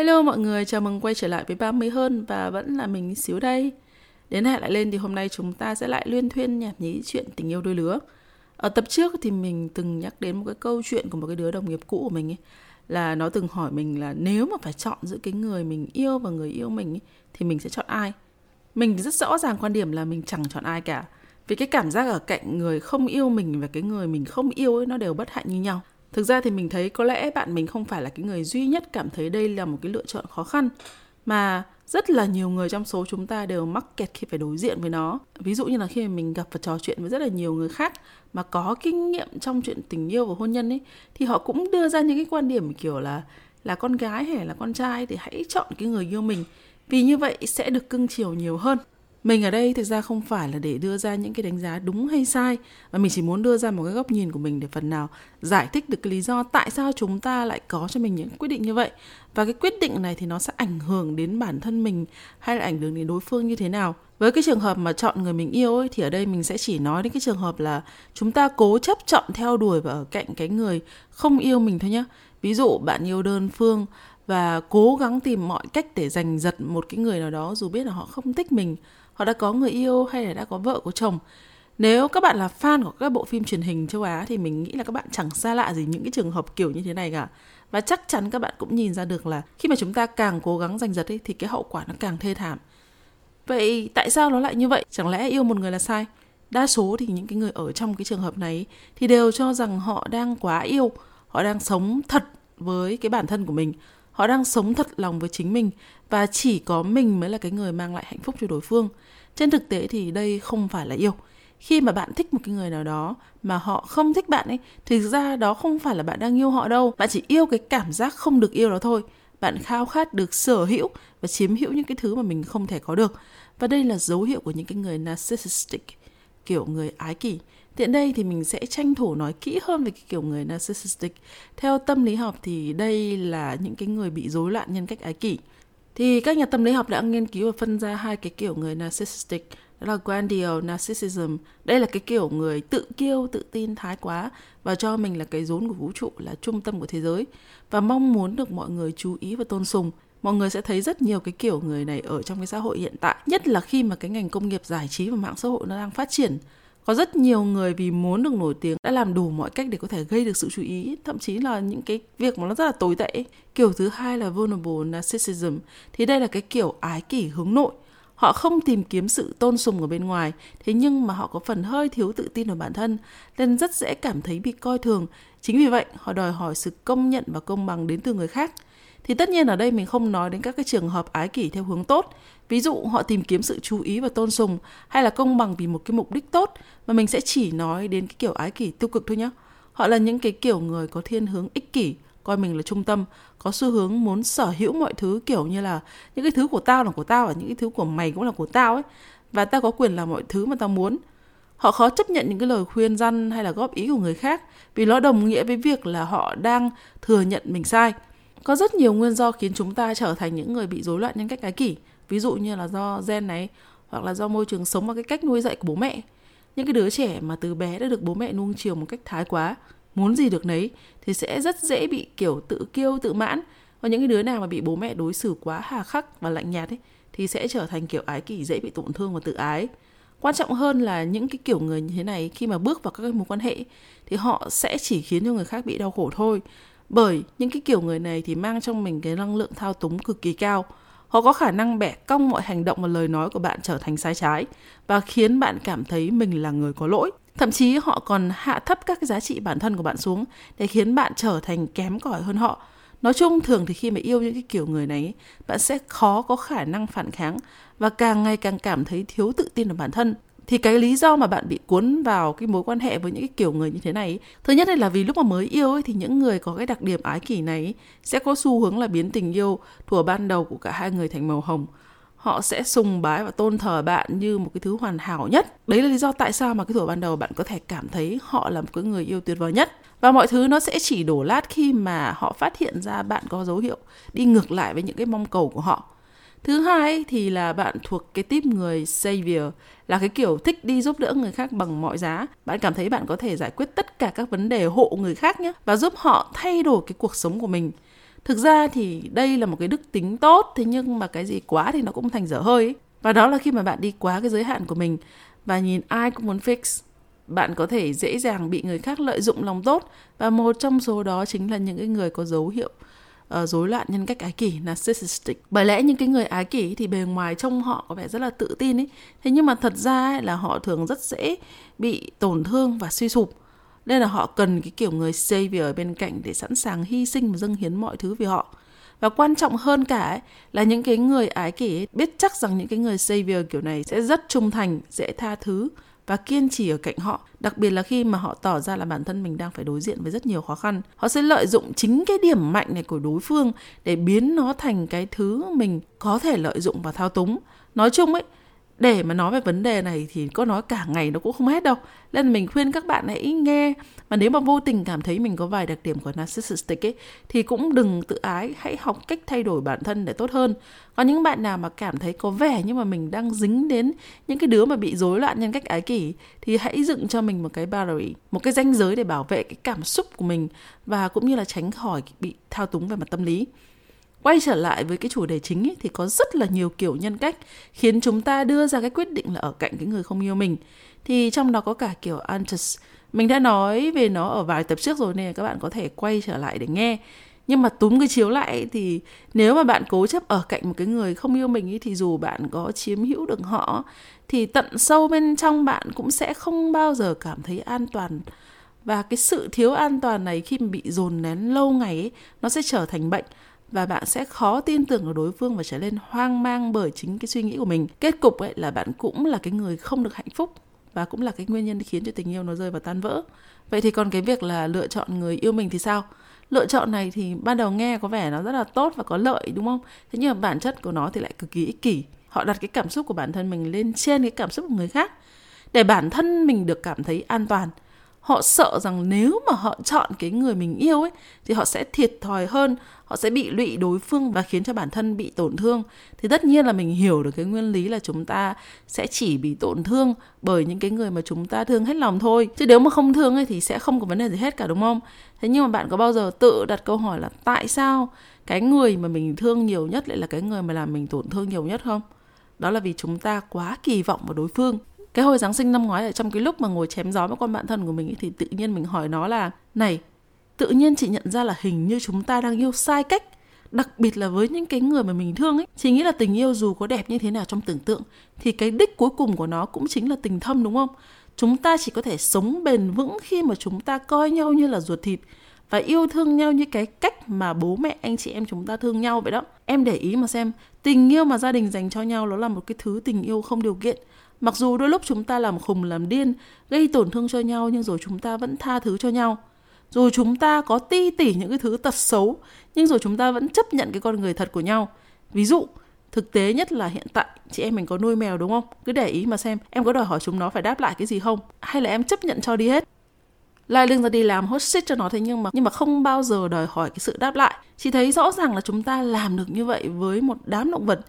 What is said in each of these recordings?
Hello mọi người, chào mừng quay trở lại với 30 hơn và vẫn là mình xíu đây. Đến hẹn lại lên thì hôm nay chúng ta sẽ lại luyên thuyên nhảm nhí chuyện tình yêu đôi lứa. Ở tập trước thì mình từng nhắc đến một cái câu chuyện của một cái đứa đồng nghiệp cũ của mình ấy là nó từng hỏi mình là nếu mà phải chọn giữa cái người mình yêu và người yêu mình ấy, thì mình sẽ chọn ai. Mình rất rõ ràng quan điểm là mình chẳng chọn ai cả. Vì cái cảm giác ở cạnh người không yêu mình và cái người mình không yêu ấy nó đều bất hạnh như nhau. Thực ra thì mình thấy có lẽ bạn mình không phải là cái người duy nhất cảm thấy đây là một cái lựa chọn khó khăn, mà rất là nhiều người trong số chúng ta đều mắc kẹt khi phải đối diện với nó. Ví dụ như là khi mình gặp và trò chuyện với rất là nhiều người khác mà có kinh nghiệm trong chuyện tình yêu và hôn nhân ấy, thì họ cũng đưa ra những cái quan điểm kiểu là là con gái hay là con trai thì hãy chọn cái người yêu mình, vì như vậy sẽ được cưng chiều nhiều hơn mình ở đây thực ra không phải là để đưa ra những cái đánh giá đúng hay sai, mà mình chỉ muốn đưa ra một cái góc nhìn của mình để phần nào giải thích được cái lý do tại sao chúng ta lại có cho mình những quyết định như vậy. Và cái quyết định này thì nó sẽ ảnh hưởng đến bản thân mình hay là ảnh hưởng đến đối phương như thế nào. Với cái trường hợp mà chọn người mình yêu ấy, thì ở đây mình sẽ chỉ nói đến cái trường hợp là chúng ta cố chấp chọn theo đuổi và ở cạnh cái người không yêu mình thôi nhé ví dụ bạn yêu đơn phương và cố gắng tìm mọi cách để giành giật một cái người nào đó dù biết là họ không thích mình họ đã có người yêu hay là đã có vợ, có chồng? Nếu các bạn là fan của các bộ phim truyền hình châu Á thì mình nghĩ là các bạn chẳng xa lạ gì những cái trường hợp kiểu như thế này cả. Và chắc chắn các bạn cũng nhìn ra được là khi mà chúng ta càng cố gắng giành giật ấy, thì cái hậu quả nó càng thê thảm. Vậy tại sao nó lại như vậy? Chẳng lẽ yêu một người là sai? Đa số thì những cái người ở trong cái trường hợp này thì đều cho rằng họ đang quá yêu, họ đang sống thật với cái bản thân của mình họ đang sống thật lòng với chính mình và chỉ có mình mới là cái người mang lại hạnh phúc cho đối phương. Trên thực tế thì đây không phải là yêu. Khi mà bạn thích một cái người nào đó mà họ không thích bạn ấy, thì thực ra đó không phải là bạn đang yêu họ đâu. Bạn chỉ yêu cái cảm giác không được yêu đó thôi. Bạn khao khát được sở hữu và chiếm hữu những cái thứ mà mình không thể có được. Và đây là dấu hiệu của những cái người narcissistic, kiểu người ái kỷ. Tiện đây thì mình sẽ tranh thủ nói kỹ hơn về cái kiểu người narcissistic. Theo tâm lý học thì đây là những cái người bị rối loạn nhân cách ái kỷ. Thì các nhà tâm lý học đã nghiên cứu và phân ra hai cái kiểu người narcissistic đó là grandiose narcissism. Đây là cái kiểu người tự kiêu, tự tin thái quá và cho mình là cái rốn của vũ trụ, là trung tâm của thế giới và mong muốn được mọi người chú ý và tôn sùng. Mọi người sẽ thấy rất nhiều cái kiểu người này ở trong cái xã hội hiện tại, nhất là khi mà cái ngành công nghiệp giải trí và mạng xã hội nó đang phát triển có rất nhiều người vì muốn được nổi tiếng đã làm đủ mọi cách để có thể gây được sự chú ý, thậm chí là những cái việc mà nó rất là tồi tệ. Kiểu thứ hai là vulnerable narcissism, thì đây là cái kiểu ái kỷ hướng nội. Họ không tìm kiếm sự tôn sùng ở bên ngoài, thế nhưng mà họ có phần hơi thiếu tự tin ở bản thân, nên rất dễ cảm thấy bị coi thường. Chính vì vậy, họ đòi hỏi sự công nhận và công bằng đến từ người khác thì tất nhiên ở đây mình không nói đến các cái trường hợp ái kỷ theo hướng tốt. Ví dụ, họ tìm kiếm sự chú ý và tôn sùng, hay là công bằng vì một cái mục đích tốt, mà mình sẽ chỉ nói đến cái kiểu ái kỷ tiêu cực thôi nhé họ là những cái kiểu người có thiên hướng ích kỷ, coi mình là trung tâm, có xu hướng muốn sở hữu mọi thứ kiểu như là những cái thứ của tao là của tao và những cái thứ của mày cũng là của tao ấy. Và tao có quyền làm mọi thứ mà tao muốn. Họ khó chấp nhận những cái lời khuyên răn hay là góp ý của người khác vì nó đồng nghĩa với việc là họ đang thừa nhận mình sai có rất nhiều nguyên do khiến chúng ta trở thành những người bị rối loạn nhân cách ái kỷ. Ví dụ như là do gen này, hoặc là do môi trường sống và cái cách nuôi dạy của bố mẹ. Những cái đứa trẻ mà từ bé đã được bố mẹ nuông chiều một cách thái quá, muốn gì được nấy, thì sẽ rất dễ bị, kiểu, tự kiêu, tự mãn. Và những cái đứa nào mà bị bố mẹ đối xử quá hà khắc và lạnh nhạt ấy, thì sẽ trở thành, kiểu, ái kỷ dễ bị tổn thương và tự ái. Quan trọng hơn là những cái kiểu người như thế này, khi mà bước vào các mối quan hệ, thì họ sẽ chỉ khiến cho người khác bị đau khổ thôi bởi những cái kiểu người này thì mang trong mình cái năng lượng thao túng cực kỳ cao. Họ có khả năng bẻ cong mọi hành động và lời nói của bạn trở thành sai trái và khiến bạn cảm thấy mình là người có lỗi. Thậm chí họ còn hạ thấp các cái giá trị bản thân của bạn xuống để khiến bạn trở thành kém cỏi hơn họ. Nói chung thường thì khi mà yêu những cái kiểu người này bạn sẽ khó có khả năng phản kháng và càng ngày càng cảm thấy thiếu tự tin ở bản thân thì cái lý do mà bạn bị cuốn vào cái mối quan hệ với những cái kiểu người như thế này thứ nhất là vì lúc mà mới yêu ấy, thì những người có cái đặc điểm ái kỷ này sẽ có xu hướng là biến tình yêu thuở ban đầu của cả hai người thành màu hồng. Họ sẽ sùng bái và tôn thờ bạn như một cái thứ hoàn hảo nhất. Đấy là lý do tại sao mà cái thuở ban đầu bạn có thể cảm thấy họ là một cái người yêu tuyệt vời nhất. Và mọi thứ nó sẽ chỉ đổ lát khi mà họ phát hiện ra bạn có dấu hiệu đi ngược lại với những cái mong cầu của họ thứ hai thì là bạn thuộc cái tip người savior là cái kiểu thích đi giúp đỡ người khác bằng mọi giá. Bạn cảm thấy bạn có thể giải quyết tất cả các vấn đề hộ người khác nhé, và giúp họ thay đổi cái cuộc sống của mình. Thực ra thì đây là một cái đức tính tốt, thế nhưng mà cái gì quá thì nó cũng thành dở hơi. Ấy. và đó là khi mà bạn đi quá cái giới hạn của mình. Và nhìn ai cũng muốn fix, bạn có thể dễ dàng bị người khác lợi dụng lòng tốt. Và một trong số đó chính là những cái người có dấu hiệu uh, loạn nhân cách ái kỷ narcissistic. Bởi lẽ những cái người ái kỷ thì bề ngoài trông họ có vẻ rất là tự tin ấy thế nhưng mà thật ra ấy, là họ thường rất dễ bị tổn thương và suy sụp. Nên là họ cần cái kiểu người savior ở bên cạnh để sẵn sàng hy sinh và dâng hiến mọi thứ vì họ. Và quan trọng hơn cả ấy, là những cái người ái kỷ ấy, biết chắc rằng những cái người savior kiểu này sẽ rất trung thành dễ tha thứ và kiên trì ở cạnh họ, đặc biệt là khi mà họ tỏ ra là bản thân mình đang phải đối diện với rất nhiều khó khăn. Họ sẽ lợi dụng chính cái điểm mạnh này của đối phương để biến nó thành cái thứ mình có thể lợi dụng và thao túng. Nói chung ấy để mà nói về vấn đề này thì có nói cả ngày nó cũng không hết đâu. Nên mình khuyên các bạn hãy nghe. Mà nếu mà vô tình cảm thấy mình có vài đặc điểm của narcissistic ấy, thì cũng đừng tự ái. Hãy học cách thay đổi bản thân để tốt hơn. Còn những bạn nào mà cảm thấy có vẻ nhưng mà mình đang dính đến những cái đứa mà bị rối loạn nhân cách ái kỷ, thì hãy dựng cho mình một cái boundary, một cái ranh giới để bảo vệ cái cảm xúc của mình và cũng như là tránh khỏi bị thao túng về mặt tâm lý quay trở lại với cái chủ đề chính ấy, thì có rất là nhiều kiểu nhân cách khiến chúng ta đưa ra cái quyết định là ở cạnh cái người không yêu mình. Thì trong đó có cả kiểu antis mình đã nói về nó ở vài tập trước rồi nên các bạn có thể quay trở lại để nghe. Nhưng mà túm cái chiếu lại thì nếu mà bạn cố chấp ở cạnh một cái người không yêu mình ấy, thì dù bạn có chiếm hữu được họ thì tận sâu bên trong bạn cũng sẽ không bao giờ cảm thấy an toàn. Và cái sự thiếu an toàn này khi mà bị dồn nén lâu ngày ấy, nó sẽ trở thành bệnh và bạn sẽ khó tin tưởng ở đối phương và trở nên hoang mang bởi chính cái suy nghĩ của mình. Kết cục ấy là bạn cũng là cái người không được hạnh phúc và cũng là cái nguyên nhân khiến cho tình yêu nó rơi vào tan vỡ. Vậy thì còn cái việc là lựa chọn người yêu mình thì sao? Lựa chọn này thì ban đầu nghe có vẻ nó rất là tốt và có lợi, đúng không? Thế nhưng mà bản chất của nó thì lại cực kỳ ích kỷ. Họ đặt cái cảm xúc của bản thân mình lên trên cái cảm xúc của người khác để bản thân mình được cảm thấy an toàn họ sợ rằng nếu mà họ chọn cái người mình yêu ấy, thì họ sẽ thiệt thòi hơn, họ sẽ bị lụy đối phương và khiến cho bản thân bị tổn thương. Thì tất nhiên là mình hiểu được cái nguyên lý là chúng ta sẽ chỉ bị tổn thương bởi những cái người mà chúng ta thương hết lòng thôi. Chứ nếu mà không thương ấy thì sẽ không có vấn đề gì hết cả, đúng không? Thế nhưng mà bạn có bao giờ tự đặt câu hỏi là tại sao cái người mà mình thương nhiều nhất lại là cái người mà làm mình tổn thương nhiều nhất không? Đó là vì chúng ta quá kỳ vọng vào đối phương cái hồi Giáng sinh năm ngoái ở trong cái lúc mà ngồi chém gió với con bạn thân của mình ấy, thì tự nhiên mình hỏi nó là này tự nhiên chị nhận ra là hình như chúng ta đang yêu sai cách đặc biệt là với những cái người mà mình thương ấy. Chị nghĩ là tình yêu dù có đẹp như thế nào trong tưởng tượng thì cái đích cuối cùng của nó cũng chính là tình thâm đúng không? Chúng ta chỉ có thể sống bền vững khi mà chúng ta coi nhau như là ruột thịt và yêu thương nhau như cái cách mà bố mẹ anh chị em chúng ta thương nhau vậy đó. Em để ý mà xem tình yêu mà gia đình dành cho nhau nó là một cái thứ tình yêu không điều kiện mặc dù đôi lúc chúng ta làm khùng, làm điên, gây tổn thương cho nhau, nhưng rồi chúng ta vẫn tha thứ cho nhau. Dù chúng ta có ti tỉ những cái thứ tật xấu, nhưng rồi chúng ta vẫn chấp nhận cái con người thật của nhau. Ví dụ, thực tế nhất là hiện tại, chị em mình có nuôi mèo đúng không? Cứ để ý mà xem em có đòi hỏi chúng nó phải đáp lại cái gì không? Hay là em chấp nhận cho đi hết? Lai lưng ra đi làm hốt shit cho nó thế nhưng mà nhưng mà không bao giờ đòi hỏi cái sự đáp lại. Chị thấy rõ ràng là chúng ta làm được như vậy với một đám động vật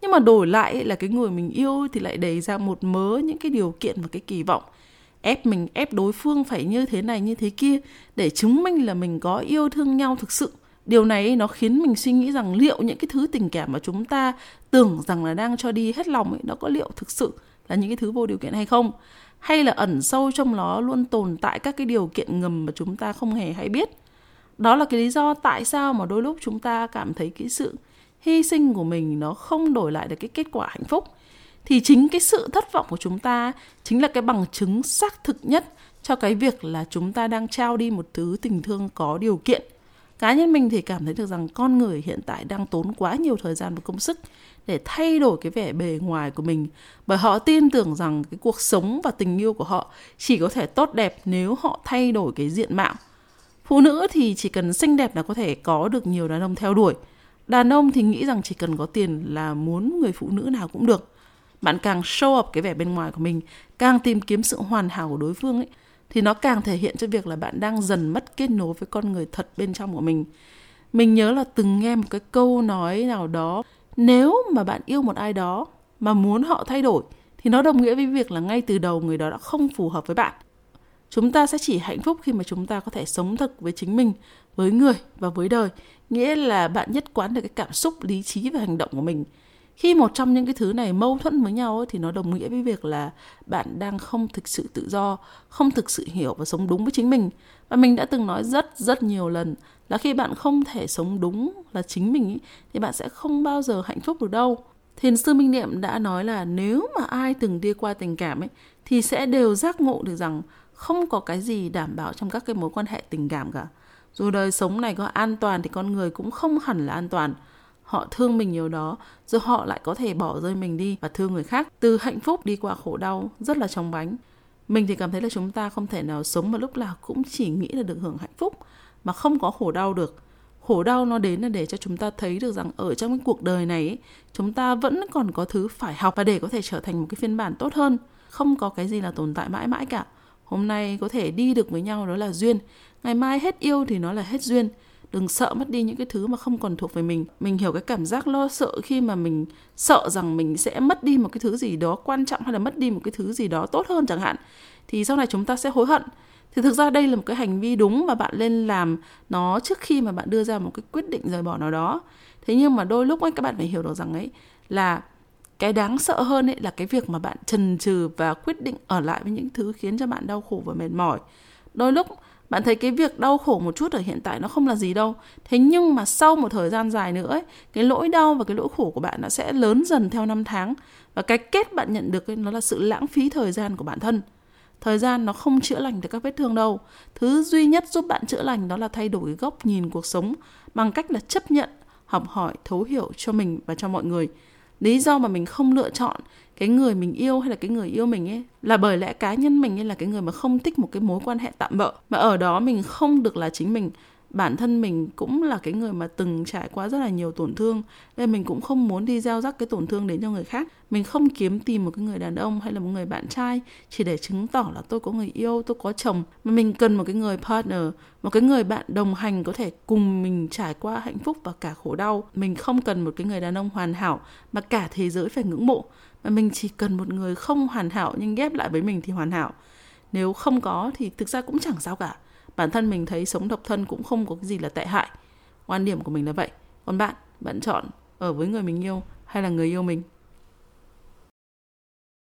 nhưng mà đổi lại là cái người mình yêu thì lại đầy ra một mớ những cái điều kiện và cái kỳ vọng. Ép mình, ép đối phương phải như thế này, như thế kia để chứng minh là mình có yêu thương nhau thực sự. Điều này nó khiến mình suy nghĩ rằng liệu những cái thứ tình cảm mà chúng ta tưởng rằng là đang cho đi hết lòng ấy, nó có liệu thực sự là những cái thứ vô điều kiện hay không? Hay là ẩn sâu trong nó luôn tồn tại các cái điều kiện ngầm mà chúng ta không hề hay biết? Đó là cái lý do tại sao mà đôi lúc chúng ta cảm thấy cái sự hy sinh của mình nó không đổi lại được cái kết quả hạnh phúc, thì chính cái sự thất vọng của chúng ta chính là cái bằng chứng xác thực nhất cho cái việc là chúng ta đang trao đi một thứ tình thương có điều kiện. Cá nhân mình thì cảm thấy được rằng con người hiện tại đang tốn quá nhiều thời gian và công sức để thay đổi cái vẻ bề ngoài của mình. Bởi họ tin tưởng rằng cái cuộc sống và tình yêu của họ chỉ có thể tốt đẹp nếu họ thay đổi cái diện mạo. Phụ nữ thì chỉ cần xinh đẹp là có thể có được nhiều đàn ông theo đuổi đàn ông thì nghĩ rằng chỉ cần có tiền là muốn người phụ nữ nào cũng được. Bạn càng show up cái vẻ bên ngoài của mình, càng tìm kiếm sự hoàn hảo của đối phương ấy, thì nó càng thể hiện cho việc là bạn đang dần mất kết nối với con người thật bên trong của mình. Mình nhớ là từng nghe một cái câu nói nào đó, nếu mà bạn yêu một ai đó mà muốn họ thay đổi, thì nó đồng nghĩa với việc là ngay từ đầu người đó đã không phù hợp với bạn. Chúng ta sẽ chỉ hạnh phúc khi mà chúng ta có thể sống thật với chính mình với người và với đời. Nghĩa là bạn nhất quán được cái cảm xúc lý trí và hành động của mình. Khi một trong những cái thứ này mâu thuẫn với nhau thì nó đồng nghĩa với việc là bạn đang không thực sự tự do không thực sự hiểu và sống đúng với chính mình. Và mình đã từng nói rất rất nhiều lần là khi bạn không thể sống đúng là chính mình ấy, thì bạn sẽ không bao giờ hạnh phúc được đâu. Thiền sư minh niệm đã nói là nếu mà ai từng đi qua tình cảm ấy thì sẽ đều giác ngộ được rằng không có cái gì đảm bảo trong các cái mối quan hệ tình cảm cả dù đời sống này có an toàn thì con người cũng không hẳn là an toàn. Họ thương mình nhiều đó rồi họ lại có thể bỏ rơi mình đi và thương người khác. Từ hạnh phúc đi qua khổ đau rất là trong bánh mình thì cảm thấy là chúng ta không thể nào sống mà lúc nào cũng chỉ nghĩ là được hưởng hạnh phúc mà không có khổ đau được. Khổ đau nó đến là để cho chúng ta thấy được rằng ở trong cái cuộc đời này ấy, chúng ta vẫn còn có thứ phải học và để có thể trở thành một cái phiên bản tốt hơn. Không có cái gì là tồn tại mãi mãi cả hôm nay có thể đi được với nhau đó là duyên. Ngày mai hết yêu thì nó là hết duyên. Đừng sợ mất đi những cái thứ mà không còn thuộc về mình. Mình hiểu cái cảm giác lo sợ khi mà mình sợ rằng mình sẽ mất đi một cái thứ gì đó quan trọng hay là mất đi một cái thứ gì đó tốt hơn chẳng hạn, thì sau này chúng ta sẽ hối hận. Thì thực ra đây là một cái hành vi đúng và bạn nên làm nó trước khi mà bạn đưa ra một cái quyết định rời bỏ nào đó. Thế nhưng mà đôi lúc ấy, các bạn phải hiểu được rằng ấy là cái đáng sợ hơn ấy là cái việc mà bạn trần trừ và quyết định ở lại với những thứ khiến cho bạn đau khổ và mệt mỏi. Đôi lúc bạn thấy cái việc đau khổ một chút ở hiện tại nó không là gì đâu. Thế nhưng mà sau một thời gian dài nữa ấy, cái lỗi đau và cái lỗi khổ của bạn nó sẽ lớn dần theo năm tháng. Và cái kết bạn nhận được ấy, nó là sự lãng phí thời gian của bản thân. Thời gian nó không chữa lành được các vết thương đâu. Thứ duy nhất giúp bạn chữa lành đó là thay đổi góc nhìn cuộc sống bằng cách là chấp nhận học hỏi thấu hiểu cho mình và cho mọi người lý do mà mình không lựa chọn cái người mình yêu hay là cái người yêu mình ấy, là bởi lẽ cá nhân mình ấy là cái người mà không thích một cái mối quan hệ tạm bỡ mà ở đó mình không được là chính mình bản thân mình cũng là cái người mà từng trải qua rất là nhiều tổn thương, nên mình cũng không muốn đi gieo rắc cái tổn thương đến cho người khác. Mình không kiếm tìm một cái người đàn ông hay là một người bạn trai chỉ để chứng tỏ là tôi có người yêu, tôi có chồng, mà mình cần một cái người partner, một cái người bạn đồng hành có thể cùng mình trải qua hạnh phúc và cả khổ đau. Mình không cần một cái người đàn ông hoàn hảo mà cả thế giới phải ngưỡng mộ, mà mình chỉ cần một người không hoàn hảo nhưng ghép lại với mình thì hoàn hảo. Nếu không có thì thực ra cũng chẳng sao cả bản thân mình thấy sống độc thân cũng không có cái gì là tệ hại. Quan điểm của mình là vậy. Còn bạn bạn chọn ở với người mình yêu hay là người yêu mình?